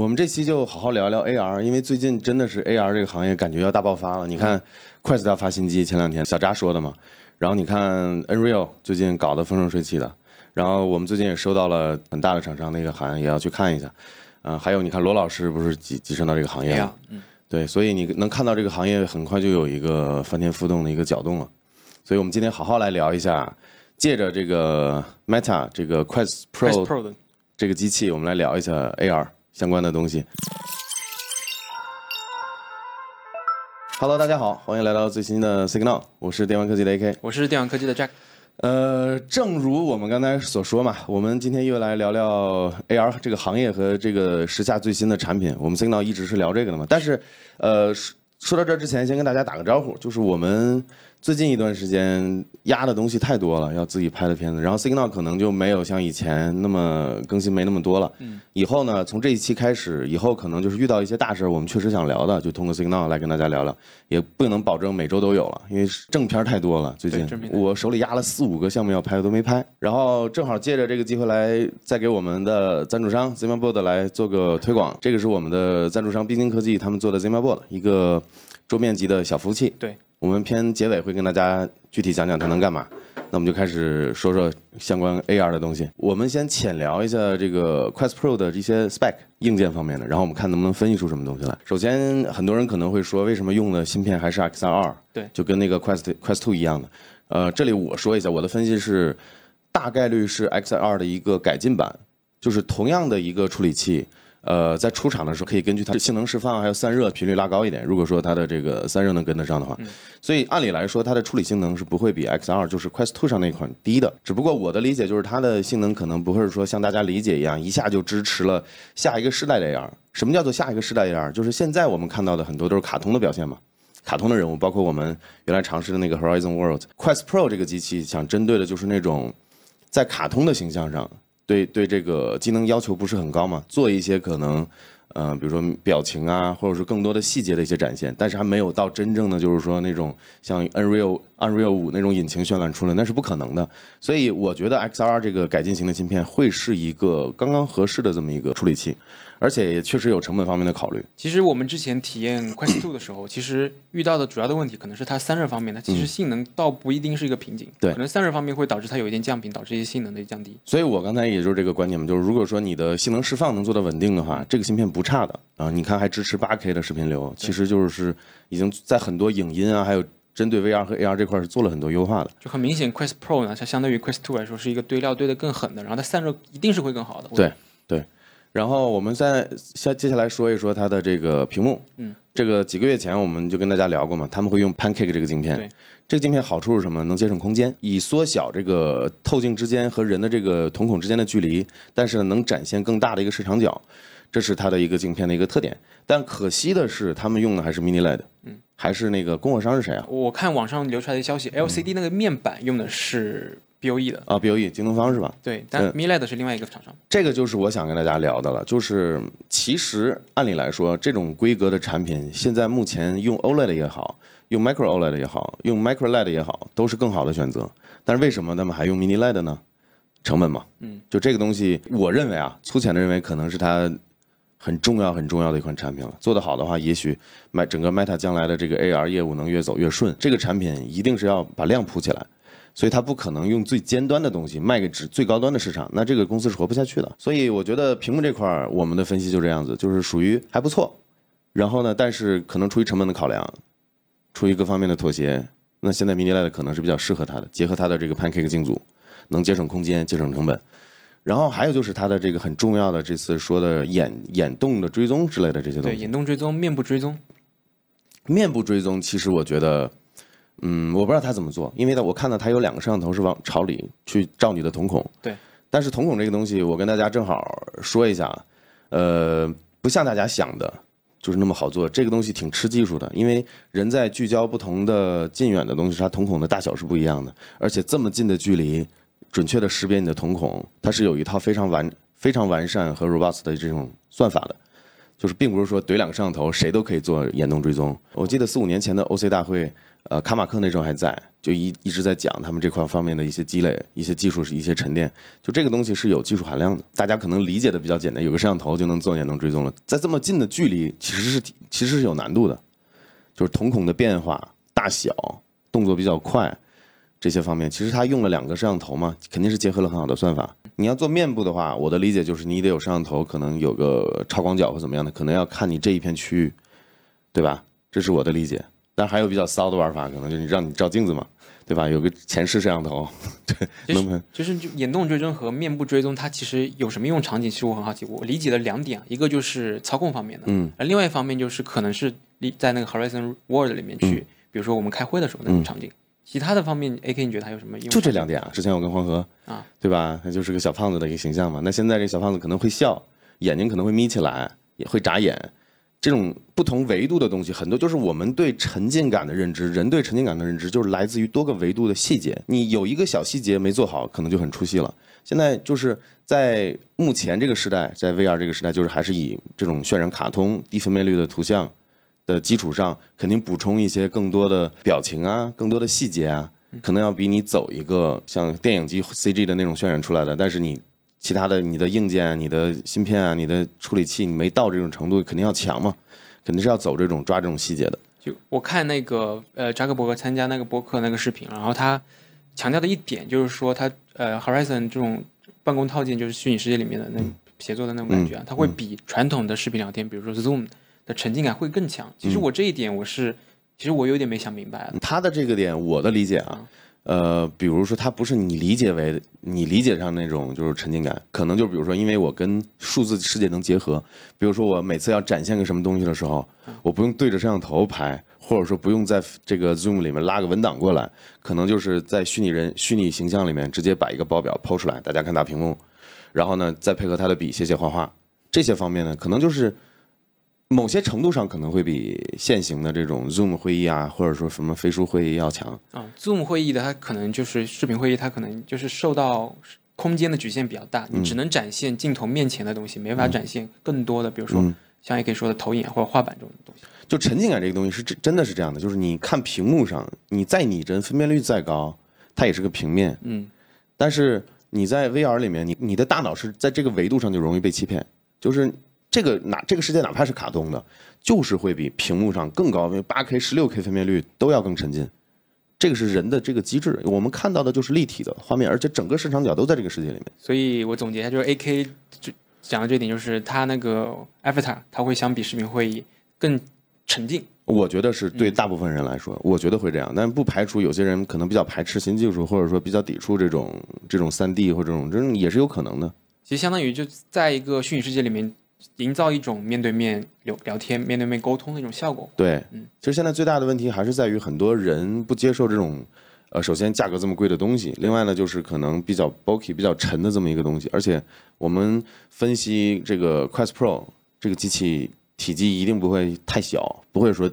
我们这期就好好聊聊 AR，因为最近真的是 AR 这个行业感觉要大爆发了。你看，Quest 要发新机，前两天小扎说的嘛。然后你看 Unreal 最近搞得风生水起的。然后我们最近也收到了很大的厂商那个好像也要去看一下。嗯，还有你看罗老师不是跻跻身到这个行业了？嗯，对，所以你能看到这个行业很快就有一个翻天覆地的一个搅动了。所以我们今天好好来聊一下，借着这个 Meta 这个 Quest Pro 这个机器，我们来聊一下 AR 相关的东西。Hello，大家好，欢迎来到最新的 Signal，我是电玩科技的 AK，我是电玩科技的 Jack。呃，正如我们刚才所说嘛，我们今天又来聊聊 AR 这个行业和这个时下最新的产品。我们 Signal 一直是聊这个的嘛，但是，呃，说到这之前，先跟大家打个招呼，就是我们。最近一段时间压的东西太多了，要自己拍的片子，然后 Signal 可能就没有像以前那么更新没那么多了。嗯。以后呢，从这一期开始，以后可能就是遇到一些大事我们确实想聊的，就通过 Signal 来跟大家聊聊，也不能保证每周都有了，因为正片太多了。最近我手里压了四五个项目要拍，都没拍。然后正好借着这个机会来再给我们的赞助商 ZimaBoard 来做个推广。这个是我们的赞助商冰晶科技他们做的 ZimaBoard，一个桌面级的小服务器。对。我们片结尾会跟大家具体讲讲它能干嘛，那我们就开始说说相关 AR 的东西。我们先浅聊一下这个 Quest Pro 的这些 spec 硬件方面的，然后我们看能不能分析出什么东西来。首先，很多人可能会说，为什么用的芯片还是 X2？对，就跟那个 Quest Quest Two 一样的。呃，这里我说一下，我的分析是，大概率是 X2 的一个改进版，就是同样的一个处理器。呃，在出厂的时候可以根据它的性能释放还有散热频率拉高一点。如果说它的这个散热能跟得上的话，所以按理来说它的处理性能是不会比 X2 就是 Quest 2上那款低的。只不过我的理解就是它的性能可能不会说像大家理解一样一下就支持了下一个世代的 AR。什么叫做下一个世代 AR？就是现在我们看到的很多都是卡通的表现嘛，卡通的人物，包括我们原来尝试的那个 Horizon World Quest Pro 这个机器，想针对的就是那种在卡通的形象上。对对，这个机能要求不是很高嘛，做一些可能，呃，比如说表情啊，或者是更多的细节的一些展现，但是还没有到真正的就是说那种像 Unreal Unreal 五那种引擎渲染出来，那是不可能的。所以我觉得 XR 这个改进型的芯片会是一个刚刚合适的这么一个处理器。而且也确实有成本方面的考虑。其实我们之前体验 Quest Two 的时候，其实遇到的主要的问题可能是它散热方面它，其实性能倒不一定是一个瓶颈。对，可能散热方面会导致它有一点降频，导致一些性能的降低。所以我刚才也就是这个观点嘛，就是如果说你的性能释放能做到稳定的话，这个芯片不差的啊。你看还支持 8K 的视频流，其实就是已经在很多影音啊，还有针对 VR 和 AR 这块是做了很多优化的。就很明显，Quest Pro 呢，它相对于 Quest Two 来说是一个堆料堆得更狠的，然后它散热一定是会更好的。对对。然后我们再下接下来说一说它的这个屏幕。嗯，这个几个月前我们就跟大家聊过嘛，他们会用 Pancake 这个镜片。对，这个镜片好处是什么？能节省空间，以缩小这个透镜之间和人的这个瞳孔之间的距离，但是能展现更大的一个视场角，这是它的一个镜片的一个特点。但可惜的是，他们用的还是 Mini LED。嗯，还是那个供货商是谁啊？我看网上流出来的消息，LCD 那个面板用的是。BOE 的啊，BOE 京东方是吧？对，但 MILED 是另外一个厂商。这个就是我想跟大家聊的了，就是其实按理来说，这种规格的产品，现在目前用 OLED 也好，用 Micro OLED 也好，用 Micro LED 也好，都是更好的选择。但是为什么他们还用 Mini LED 呢？成本嘛。嗯。就这个东西，我认为啊，粗浅的认为可能是它很重要很重要的一款产品了。做得好的话，也许卖整个 Meta 将来的这个 AR 业务能越走越顺。这个产品一定是要把量铺起来。所以它不可能用最尖端的东西卖给只最高端的市场，那这个公司是活不下去的。所以我觉得屏幕这块儿，我们的分析就这样子，就是属于还不错。然后呢，但是可能出于成本的考量，出于各方面的妥协，那现在 Mini LED 可能是比较适合它的，结合它的这个 Pancake 镜组，能节省空间、节省成本。然后还有就是它的这个很重要的这次说的眼眼动的追踪之类的这些东西。对，眼动追踪、面部追踪。面部追踪，其实我觉得。嗯，我不知道他怎么做，因为呢，我看到他有两个摄像头是往朝里去照你的瞳孔。对。但是瞳孔这个东西，我跟大家正好说一下，呃，不像大家想的，就是那么好做。这个东西挺吃技术的，因为人在聚焦不同的近远的东西，它瞳孔的大小是不一样的，而且这么近的距离，准确的识别你的瞳孔，它是有一套非常完、非常完善和 robust 的这种算法的。就是并不是说怼两个摄像头谁都可以做眼动追踪。我记得四五年前的 OC 大会，呃，卡马克那时候还在，就一一直在讲他们这块方面的一些积累、一些技术是、一些沉淀。就这个东西是有技术含量的，大家可能理解的比较简单，有个摄像头就能做眼动追踪了。在这么近的距离，其实是其实是有难度的，就是瞳孔的变化、大小、动作比较快。这些方面，其实它用了两个摄像头嘛，肯定是结合了很好的算法。你要做面部的话，我的理解就是你得有摄像头，可能有个超广角或怎么样的，可能要看你这一片区域，对吧？这是我的理解。但还有比较骚的玩法，可能就是让你照镜子嘛，对吧？有个前视摄像头，对，能不能？就是就眼动追踪和面部追踪，它其实有什么应用场景？其实我很好奇。我理解了两点，一个就是操控方面的，嗯，而另外一方面就是可能是在那个 Horizon World 里面去，比如说我们开会的时候那种场景。其他的方面，AK 你觉得它有什么用？就这两点啊。之前我跟黄河啊，对吧？他就是个小胖子的一个形象嘛。那现在这小胖子可能会笑，眼睛可能会眯起来，也会眨眼。这种不同维度的东西，很多就是我们对沉浸感的认知。人对沉浸感的认知，就是来自于多个维度的细节。你有一个小细节没做好，可能就很出戏了。现在就是在目前这个时代，在 VR 这个时代，就是还是以这种渲染卡通、低分辨率的图像。的基础上，肯定补充一些更多的表情啊，更多的细节啊，可能要比你走一个像电影机 CG 的那种渲染出来的，但是你其他的你的硬件、你的芯片啊、你的处理器，你没到这种程度，肯定要强嘛，肯定是要走这种抓这种细节的。就我看那个呃扎克伯格参加那个播客那个视频，然后他强调的一点就是说，他呃 Horizon 这种办公套件就是虚拟世界里面的那协作的那种感觉啊，它会比传统的视频聊天，比如说 Zoom 的。沉浸感会更强。其实我这一点我是，其实我有点没想明白。他的这个点，我的理解啊，呃，比如说它不是你理解为你理解上那种就是沉浸感，可能就比如说，因为我跟数字世界能结合，比如说我每次要展现个什么东西的时候，我不用对着摄像头拍，或者说不用在这个 Zoom 里面拉个文档过来，可能就是在虚拟人、虚拟形象里面直接把一个报表抛出来，大家看大屏幕，然后呢再配合他的笔写写画画，这些方面呢，可能就是。某些程度上可能会比现行的这种 Zoom 会议啊，或者说什么飞书会议要强啊。Zoom 会议的它可能就是视频会议，它可能就是受到空间的局限比较大，你只能展现镜头面前的东西，没法展现更多的，比如说像也可以说的投影或者画板这种东西。就沉浸感这个东西是真真的是这样的，就是你看屏幕上，你再拟真，分辨率再高，它也是个平面。嗯。但是你在 VR 里面，你你的大脑是在这个维度上就容易被欺骗，就是。这个哪这个世界哪怕是卡通的，就是会比屏幕上更高，因为八 K、十六 K 分辨率都要更沉浸。这个是人的这个机制，我们看到的就是立体的画面，而且整个视场角都在这个世界里面。所以我总结一下，就是 A K 就讲的这点，就是它那个 Avatar，它会相比视频会议更沉浸。我觉得是对大部分人来说，我觉得会这样，但不排除有些人可能比较排斥新技术，或者说比较抵触这种这种三 D 或者这种，这种也是有可能的。其实相当于就在一个虚拟世界里面。营造一种面对面聊聊天、面对面沟通的一种效果。对，嗯，其实现在最大的问题还是在于很多人不接受这种，呃，首先价格这么贵的东西，另外呢就是可能比较 bulky、比较沉的这么一个东西。而且我们分析这个 Quest Pro 这个机器体积一定不会太小，不会说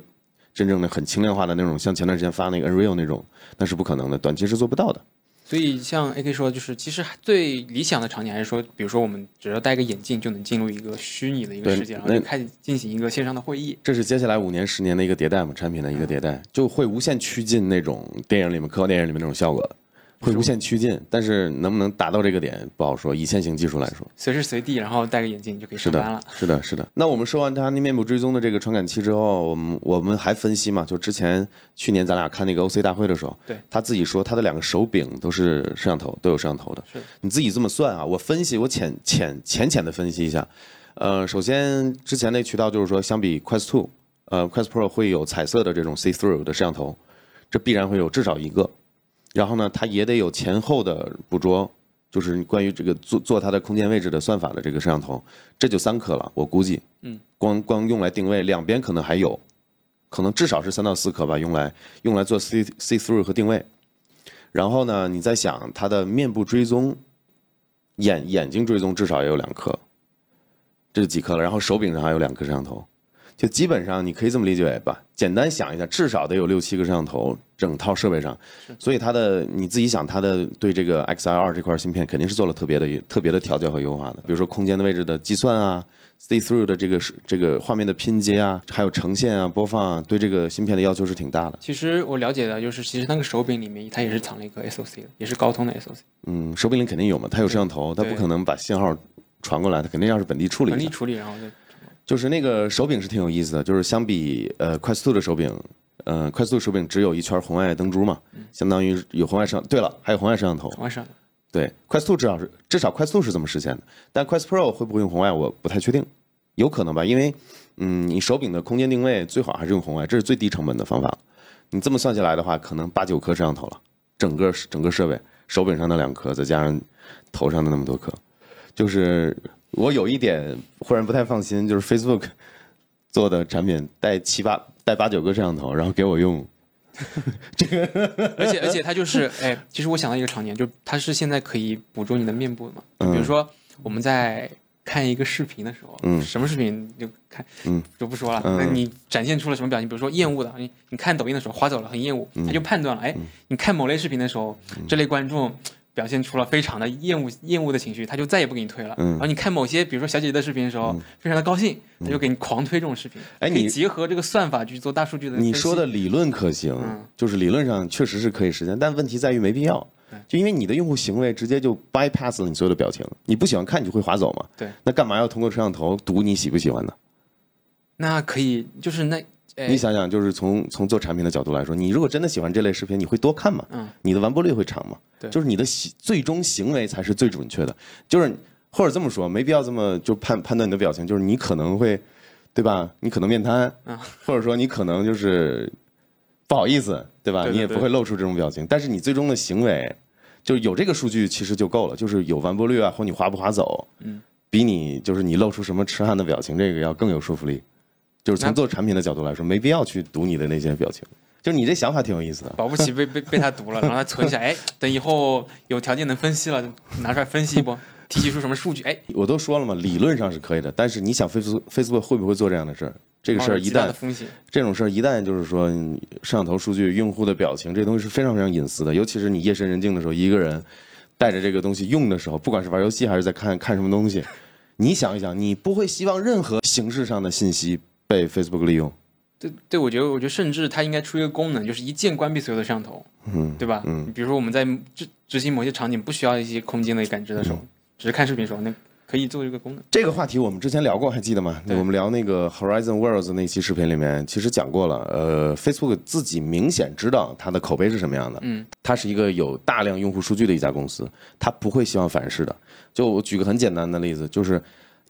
真正的很轻量化的那种，像前段时间发那个 Unreal 那种，那是不可能的，短期是做不到的。所以，像 AK 说，就是其实最理想的场景还是说，比如说我们只要戴个眼镜就能进入一个虚拟的一个世界，然后就开始进行一个线上的会议。这是接下来五年、十年的一个迭代嘛，产品的一个迭代，就会无限趋近那种电影里面、科幻电影里面那种效果的。会无限趋近，但是能不能达到这个点不好说。以现行技术来说，随时随地，然后戴个眼镜就可以上班了。是的，是的。那我们说完它那面部追踪的这个传感器之后，我们我们还分析嘛？就之前去年咱俩看那个 OC 大会的时候，对，他自己说他的两个手柄都是摄像头，都有摄像头的。是，你自己这么算啊？我分析，我浅浅浅浅的分析一下。呃，首先之前那渠道就是说，相比 Quest Two，呃，Quest Pro 会有彩色的这种 See Through 的摄像头，这必然会有至少一个。然后呢，它也得有前后的捕捉，就是关于这个做做它的空间位置的算法的这个摄像头，这就三颗了，我估计。嗯。光光用来定位，两边可能还有，可能至少是三到四颗吧，用来用来做 see see through 和定位。然后呢，你在想它的面部追踪，眼眼睛追踪至少也有两颗，这是几颗了？然后手柄上还有两颗摄像头。就基本上你可以这么理解吧，简单想一下，至少得有六七个摄像头，整套设备上，所以它的你自己想，它的对这个 XR 二这块芯片肯定是做了特别的特别的调教和优化的，比如说空间的位置的计算啊 see through 的这个这个画面的拼接啊，还有呈现啊、播放啊，对这个芯片的要求是挺大的。其实我了解的就是，其实那个手柄里面它也是藏了一个 SOC 的，也是高通的 SOC，嗯，手柄里肯定有嘛，它有摄像头，它不可能把信号传过来，它肯定要是本地处理。本地处理，然后再就是那个手柄是挺有意思的，就是相比呃 Quest 2的手柄，呃 Quest 2手柄只有一圈红外灯珠嘛，相当于有红外摄像。对了，还有红外摄像头。往上。对，Quest 2至少是至少 Quest 2是这么实现的，但 Quest Pro 会不会用红外，我不太确定，有可能吧，因为嗯，你手柄的空间定位最好还是用红外，这是最低成本的方法。你这么算下来的话，可能八九颗摄像头了，整个整个设备，手柄上的两颗，再加上头上的那么多颗，就是我有一点忽然不太放心，就是 Facebook 做的产品带七八带八九个摄像头，然后给我用。而且而且它就是，哎，其实我想到一个场景，就它是现在可以捕捉你的面部的嘛，嗯比如说我们在看一个视频的时候，嗯什么视频就看，嗯就不说了。嗯那你展现出了什么表情？比如说厌恶的，你你看抖音的时候划走了，很厌恶，嗯他就判断了，哎，你看某类视频的时候，这类观众。表现出了非常的厌恶厌恶的情绪，他就再也不给你推了。嗯然后你看某些，比如说小姐姐的视频的时候，非常的高兴，他就给你狂推这种视频。可以哎你结合这个算法去做大数据的。你说的理论可行，嗯就是理论上确实是可以实现，但问题在于没必要。就因为你的用户行为直接就 bypass 了你所有的表情，你不喜欢看你就会划走嘛。对，那干嘛要通过摄像头读你喜不喜欢呢？那可以，就是那，哎你想想，就是从从做产品的角度来说，你如果真的喜欢这类视频，你会多看吗？嗯，你的完播率会长吗？对就是你的行最终行为才是最准确的。就是或者这么说，没必要这么就判判断你的表情，就是你可能会，对吧？你可能面瘫，嗯或者说你可能就是不好意思，对吧？对对你也不会露出这种表情，但是你最终的行为，就是有这个数据其实就够了，就是有完播率啊，或你划不划走，嗯，比你就是你露出什么痴汉的表情，这个要更有说服力。就是从做产品的角度来说，没必要去读你的那些表情。就是你这想法挺有意思的。保不齐被被被他读了，然后他存下，哎，等以后有条件能分析了，拿出来分析一波，提取出什么数据，哎，我都说了嘛，理论上是可以的，但是你想 Facebook Facebook 会不会做这样的事儿？这个事儿一旦的风险，这种事儿一旦就是说嗯摄像头数据、用户的表情，这东西是非常非常隐私的，尤其是你夜深人静的时候，一个人带着这个东西用的时候，不管是玩游戏还是在看看什么东西，你想一想，你不会希望任何形式上的信息被 Facebook 利用。对对，我觉得我觉得甚至它应该出一个功能，就是一键关闭所有的摄像头，嗯，对吧？嗯，比如说我们在执执行某些场景不需要一些空间的感知的时候，嗯只是看视频的时候，那可以做这个功能。这个话题我们之前聊过，还记得吗？对我们聊那个 Horizon Worlds 那期视频里面，其实讲过了。呃，Facebook 自己明显知道它的口碑是什么样的。嗯，它是一个有大量用户数据的一家公司，它不会希望反噬的。就我举个很简单的例子，就是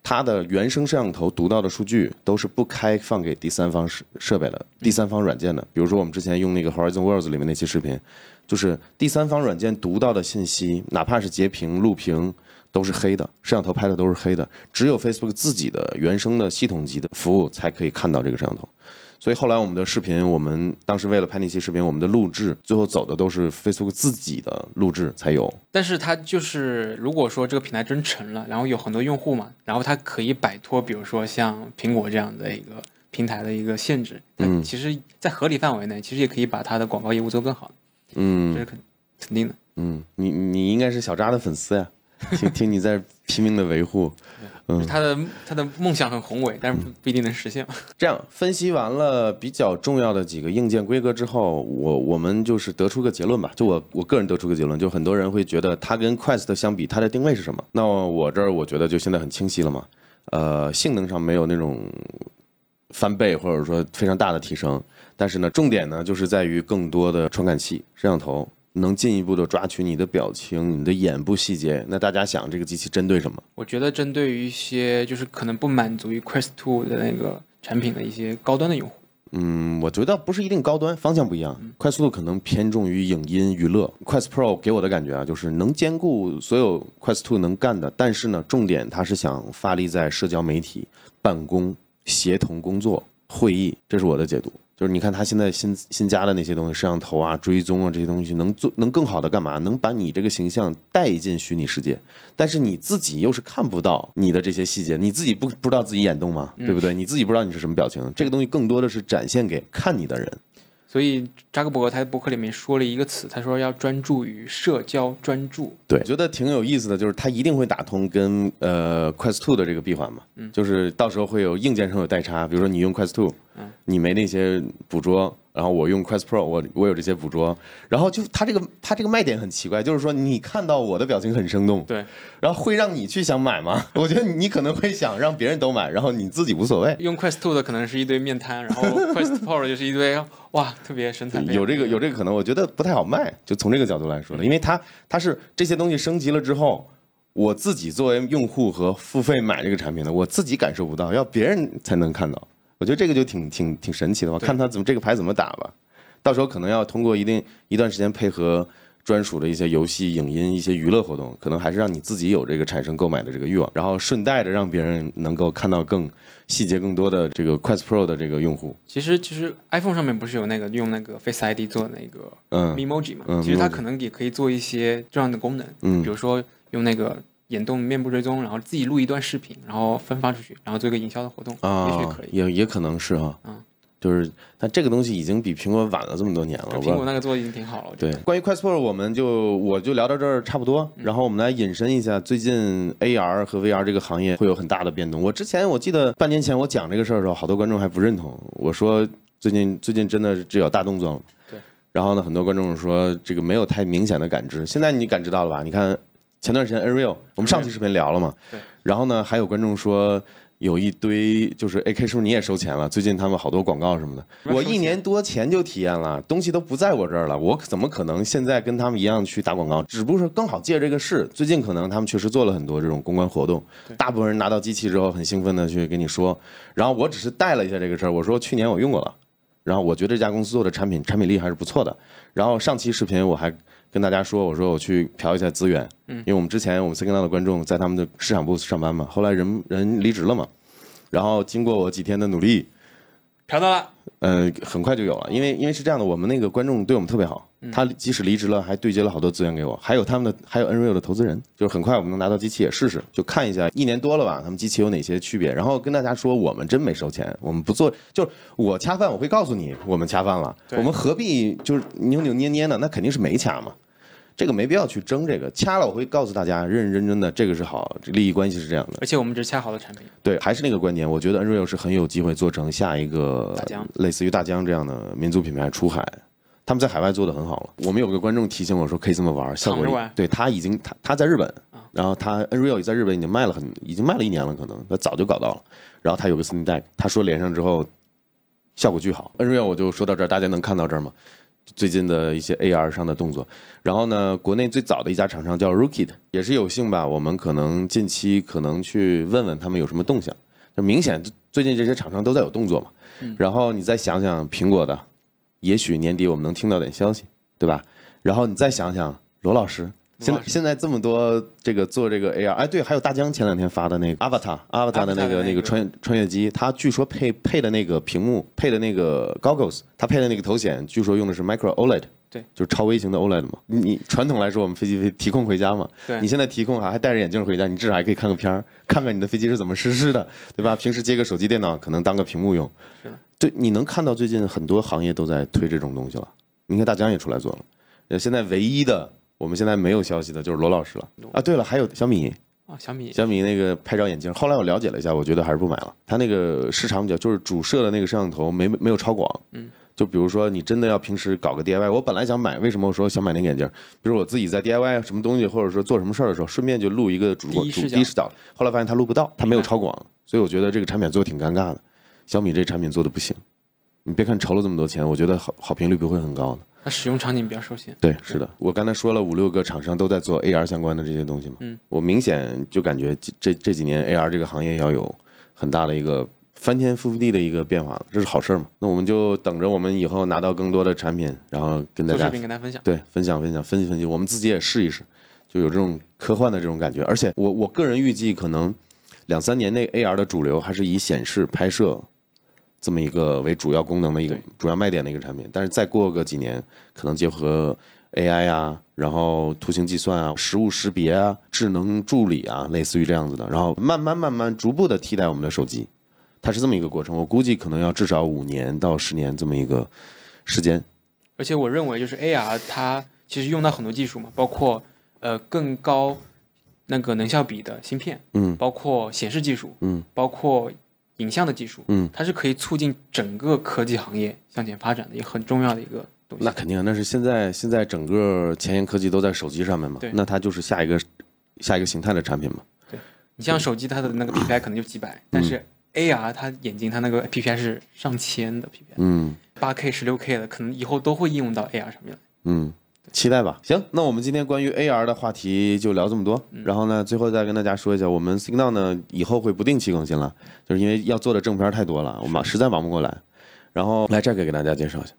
它的原生摄像头读到的数据都是不开放给第三方设设备的、第三方软件的。比如说我们之前用那个 Horizon Worlds 里面那期视频，就是第三方软件读到的信息，哪怕是截屏、录屏。都是黑的，摄像头拍的都是黑的，只有 Facebook 自己的原生的系统级的服务才可以看到这个摄像头。所以后来我们的视频，我们当时为了拍那期视频，我们的录制最后走的都是 Facebook 自己的录制才有。但是它就是，如果说这个平台真成了，然后有很多用户嘛，然后它可以摆脱，比如说像苹果这样的一个平台的一个限制，它嗯其实，在合理范围内，其实也可以把它的广告业务做更好，嗯这嗯是肯肯定的。嗯，你你应该是小扎的粉丝呀，听听你在拼命的维护。嗯他的他的梦想很宏伟，但是不不一定能实现。这样分析完了比较重要的几个硬件规格之后，我我们就是得出个结论吧。就我我个人得出个结论，就很多人会觉得它跟 Quest 相比，它的定位是什么？那我这儿我觉得就现在很清晰了嘛。呃，性能上没有那种翻倍或者说非常大的提升，但是呢，重点呢就是在于更多的传感器、摄像头能进一步的抓取你的表情、你的眼部细节。那大家想，这个机器针对什么？我觉得针对于一些就是可能不满足于 Quest Two 的那个产品的一些高端的用户，嗯，我觉得不是一定高端，方向不一样。快速度可能偏重于影音娱乐，Quest Pro 给我的感觉啊，就是能兼顾所有 Quest Two 能干的，但是呢，重点它是想发力在社交媒体、办公、协同工作、会议，这是我的解读。就是你看他现在新新加的那些东西，摄像头啊、追踪啊这些东西，能做能更好的干嘛？能把你这个形象带进虚拟世界，但是你自己又是看不到你的这些细节，你自己不不知道自己眼动吗？对不对？你自己不知道你是什么表情，这个东西更多的是展现给看你的人。所以扎克伯格他在博客里面说了一个词，他说要专注于社交专注。对，我觉得挺有意思的，就是他一定会打通跟呃 Quest Two 的这个闭环嘛，嗯，就是到时候会有硬件上有代差，比如说你用 Quest Two，嗯，你没那些捕捉。然后我用 Quest Pro，我我有这些捕捉，然后就它这个它这个卖点很奇怪，就是说你看到我的表情很生动，对，然后会让你去想买吗？我觉得你可能会想让别人都买，然后你自己无所谓。用 Quest Two 的可能是一堆面瘫，然后 Quest Pro 就是一堆哇，特别神采。有这个有这个可能，我觉得不太好卖，就从这个角度来说的，因为它它是这些东西升级了之后，我自己作为用户和付费买这个产品的，我自己感受不到，要别人才能看到。我觉得这个就挺挺挺神奇的吧，看他怎么这个牌怎么打吧。到时候可能要通过一定一段时间配合专属的一些游戏、影音、一些娱乐活动，可能还是让你自己有这个产生购买的这个欲望，然后顺带着让别人能够看到更细节更多的这个 Quest Pro 的这个用户。其实，其实 iPhone 上面不是有那个用那个 Face ID 做那个嗯 Emoji 嘛？其实它可能也可以做一些这样的功能，嗯，比如说用那个眼动面部追踪，然后自己录一段视频，然后分发出去，然后做一个营销的活动，也许可以，也也可能是哈，嗯。就是，但这个东西已经比苹果晚了这么多年了。苹果那个做的已经挺好了。对，关于 Quest Pro，我们就我就聊到这儿差不多。然后我们来引申一下，最近 AR 和 VR 这个行业会有很大的变动。我之前我记得半年前我讲这个事儿的时候，好多观众还不认同。我说最近最近真的是有大动作了。对。然后呢，很多观众说这个没有太明显的感知。现在你感知到了吧？你看前段时间 Nreal，我们上期视频聊了嘛？对。然后呢，还有观众说。有一堆就是 AK 叔你也收钱了？最近他们好多广告什么的，我一年多前就体验了，东西都不在我这儿了，我怎么可能现在跟他们一样去打广告？只不过是刚好借这个事，最近可能他们确实做了很多这种公关活动，大部分人拿到机器之后很兴奋的去跟你说，然后我只是带了一下这个事儿，我说去年我用过了，然后我觉得这家公司做的产品产品力还是不错的，然后上期视频我还。跟大家说，我说我去嫖一下资源，嗯，因为我们之前我们 Signal 的观众在他们的市场部上班嘛，后来人人离职了嘛，然后经过我几天的努力，嫖到了。呃，很快就有了，因为因为是这样的，我们那个观众对我们特别好，他即使离职了，还对接了好多资源给我，还有他们的还有 Nreal 的投资人，就是很快我们能拿到机器也试试，就看一下，一年多了吧，他们机器有哪些区别，然后跟大家说，我们真没收钱，我们不做，就是我恰饭，我会告诉你，我们恰饭了，我们何必就是扭扭捏捏的，那肯定是没掐嘛。这个没必要去争这个，掐了我会告诉大家，认认真真的，这个是好，利益关系是这样的。而且我们只掐好的产品。对，还是那个观点，我觉得 Nreal 是很有机会做成下一个类似于大疆这样的民族品牌出海。他们在海外做的很好了。我们有个观众提醒我说，可以这么玩，效果对他已经他他在日本，然后他 Nreal 在日本已经卖了很，已经卖了一年了，可能他早就搞到了。然后他有个 Steam Deck，他说连上之后效果巨好。Nreal 我就说到这儿，大家能看到这儿吗？最近的一些 AR 上的动作，然后呢，国内最早的一家厂商叫 Rookie，也是有幸吧，我们可能近期可能去问问他们有什么动向。就明显最近这些厂商都在有动作嘛。然后你再想想苹果的，也许年底我们能听到点消息，对吧？然后你再想想罗老师。现在现在这么多这个做这个 AR，哎对，还有大疆前两天发的那个 Avatar Avatar 的那个那个穿穿越机，它据说配配的那个屏幕配的那个 Goggles，它配的那个头显，据说用的是 Micro OLED，对，就是超微型的 OLED 嘛。你传统来说，我们飞机飞提空回家嘛，对，你现在提空还还戴着眼镜回家，你至少还可以看个片儿，看看你的飞机是怎么实施的，对吧？平时接个手机电脑可能当个屏幕用，是。对，你能看到最近很多行业都在推这种东西了，你看大疆也出来做了，呃，现在唯一的。我们现在没有消息的，就是罗老师了啊。对了，还有小米啊，小米小米那个拍照眼镜，后来我了解了一下，我觉得还是不买了。它那个市场比较，就是主摄的那个摄像头没没有超广。嗯。就比如说你真的要平时搞个 DIY，我本来想买，为什么我说想买那个眼镜？比如我自己在 DIY 什么东西，或者说做什么事儿的时候，顺便就录一个主主低视角。后来发现它录不到，它没有超广，所以我觉得这个产品做的挺尴尬的。小米这产品做的不行，你别看筹了这么多钱，我觉得好好评率不会很高的。它使用场景比较受限。对，是的，我刚才说了五六个厂商都在做 AR 相关的这些东西嘛。嗯，我明显就感觉这这几年 AR 这个行业要有很大的一个翻天覆地的一个变化了，这是好事嘛？那我们就等着我们以后拿到更多的产品，然后跟大家跟大家分享。对，分享分享，分析分析，我们自己也试一试，就有这种科幻的这种感觉。而且我我个人预计，可能两三年内 AR 的主流还是以显示拍摄。这么一个为主要功能的一个主要卖点的一个产品，但是再过个几年，可能结合 AI 啊，然后图形计算啊，实物识别啊，智能助理啊，类似于这样子的，然后慢慢慢慢逐步的替代我们的手机，它是这么一个过程。我估计可能要至少五年到十年这么一个时间。而且我认为就是 AR 它其实用到很多技术嘛，包括呃更高那个能效比的芯片，嗯。包括显示技术，嗯，包括影像的技术，嗯，它是可以促进整个科技行业向前发展的一个很重要的一个东西。那肯定，那是现在现在整个前沿科技都在手机上面嘛，那它就是下一个下一个形态的产品嘛。对你像手机它的那个 PPI 可能就几百，但是 AR 它眼睛它那个 PPI 是上千的 PPI，嗯八 K、十六 K 的，可能以后都会应用到 AR 上面来。嗯，期待吧。行，那我们今天关于 AR 的话题就聊这么多。然后呢，最后再跟大家说一下，我们 Signal 呢以后会不定期更新了，就是因为要做的正片太多了，我忙实在忙不过来。然后来这个给大家介绍一下。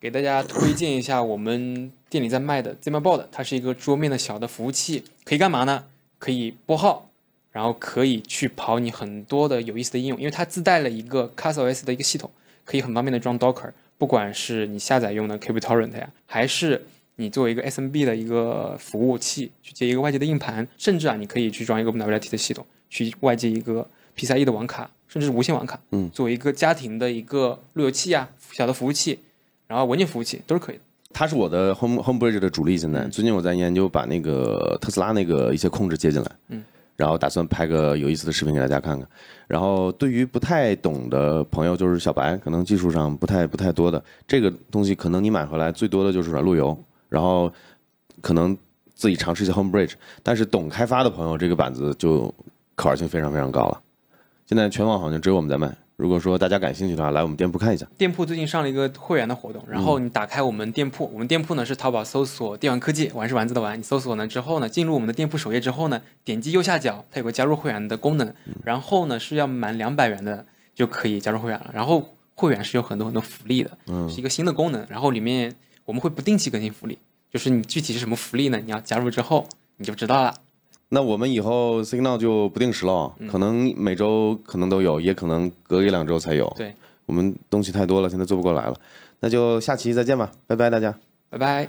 给大家推荐一下我们店里在卖的 ZimaBoard，它是一个桌面的小的服务器，可以干嘛呢？可以拨号，然后可以去跑你很多的有意思的应用，因为它自带了一个 CastOS 的一个系统，可以很方便的装 Docker，不管是你下载用的 KubeTorrent 呀，还是你作为一个 SMB 的一个服务器去接一个外接的硬盘，甚至啊你可以去装一个 OpenWRT 的系统，去外接一个 PCIe 的网卡，甚至是无线网卡，嗯，作为一个家庭的一个路由器啊，小的服务器。然后文件服务器都是可以的。它是我的 Home HomeBridge 的主力，现在最近我在研究把那个特斯拉那个一些控制接进来，嗯，然后打算拍个有意思的视频给大家看看。然后对于不太懂的朋友，就是小白，可能技术上不太不太多的这个东西，可能你买回来最多的就是软路由，然后可能自己尝试一下 HomeBridge，但是懂开发的朋友，这个板子就可玩性非常非常高了。现在全网好像只有我们在卖。如果说大家感兴趣的话，来我们店铺看一下。店铺最近上了一个会员的活动，然后你打开我们店铺，我们店铺呢是淘宝搜索“电玩科技”，玩是丸子的玩，你搜索呢之后呢，进入我们的店铺首页之后呢，点击右下角，它有个加入会员的功能，然后呢是要满两百元的就可以加入会员了。然后会员是有很多很多福利的，是一个新的功能，然后里面我们会不定期更新福利，就是你具体是什么福利呢？你要加入之后你就知道了。那我们以后 Signal 就不定时了，可能每周可能都有，也可能隔一两周才有。对，我们东西太多了，现在做不过来了，那就下期再见吧，拜拜大家。拜拜。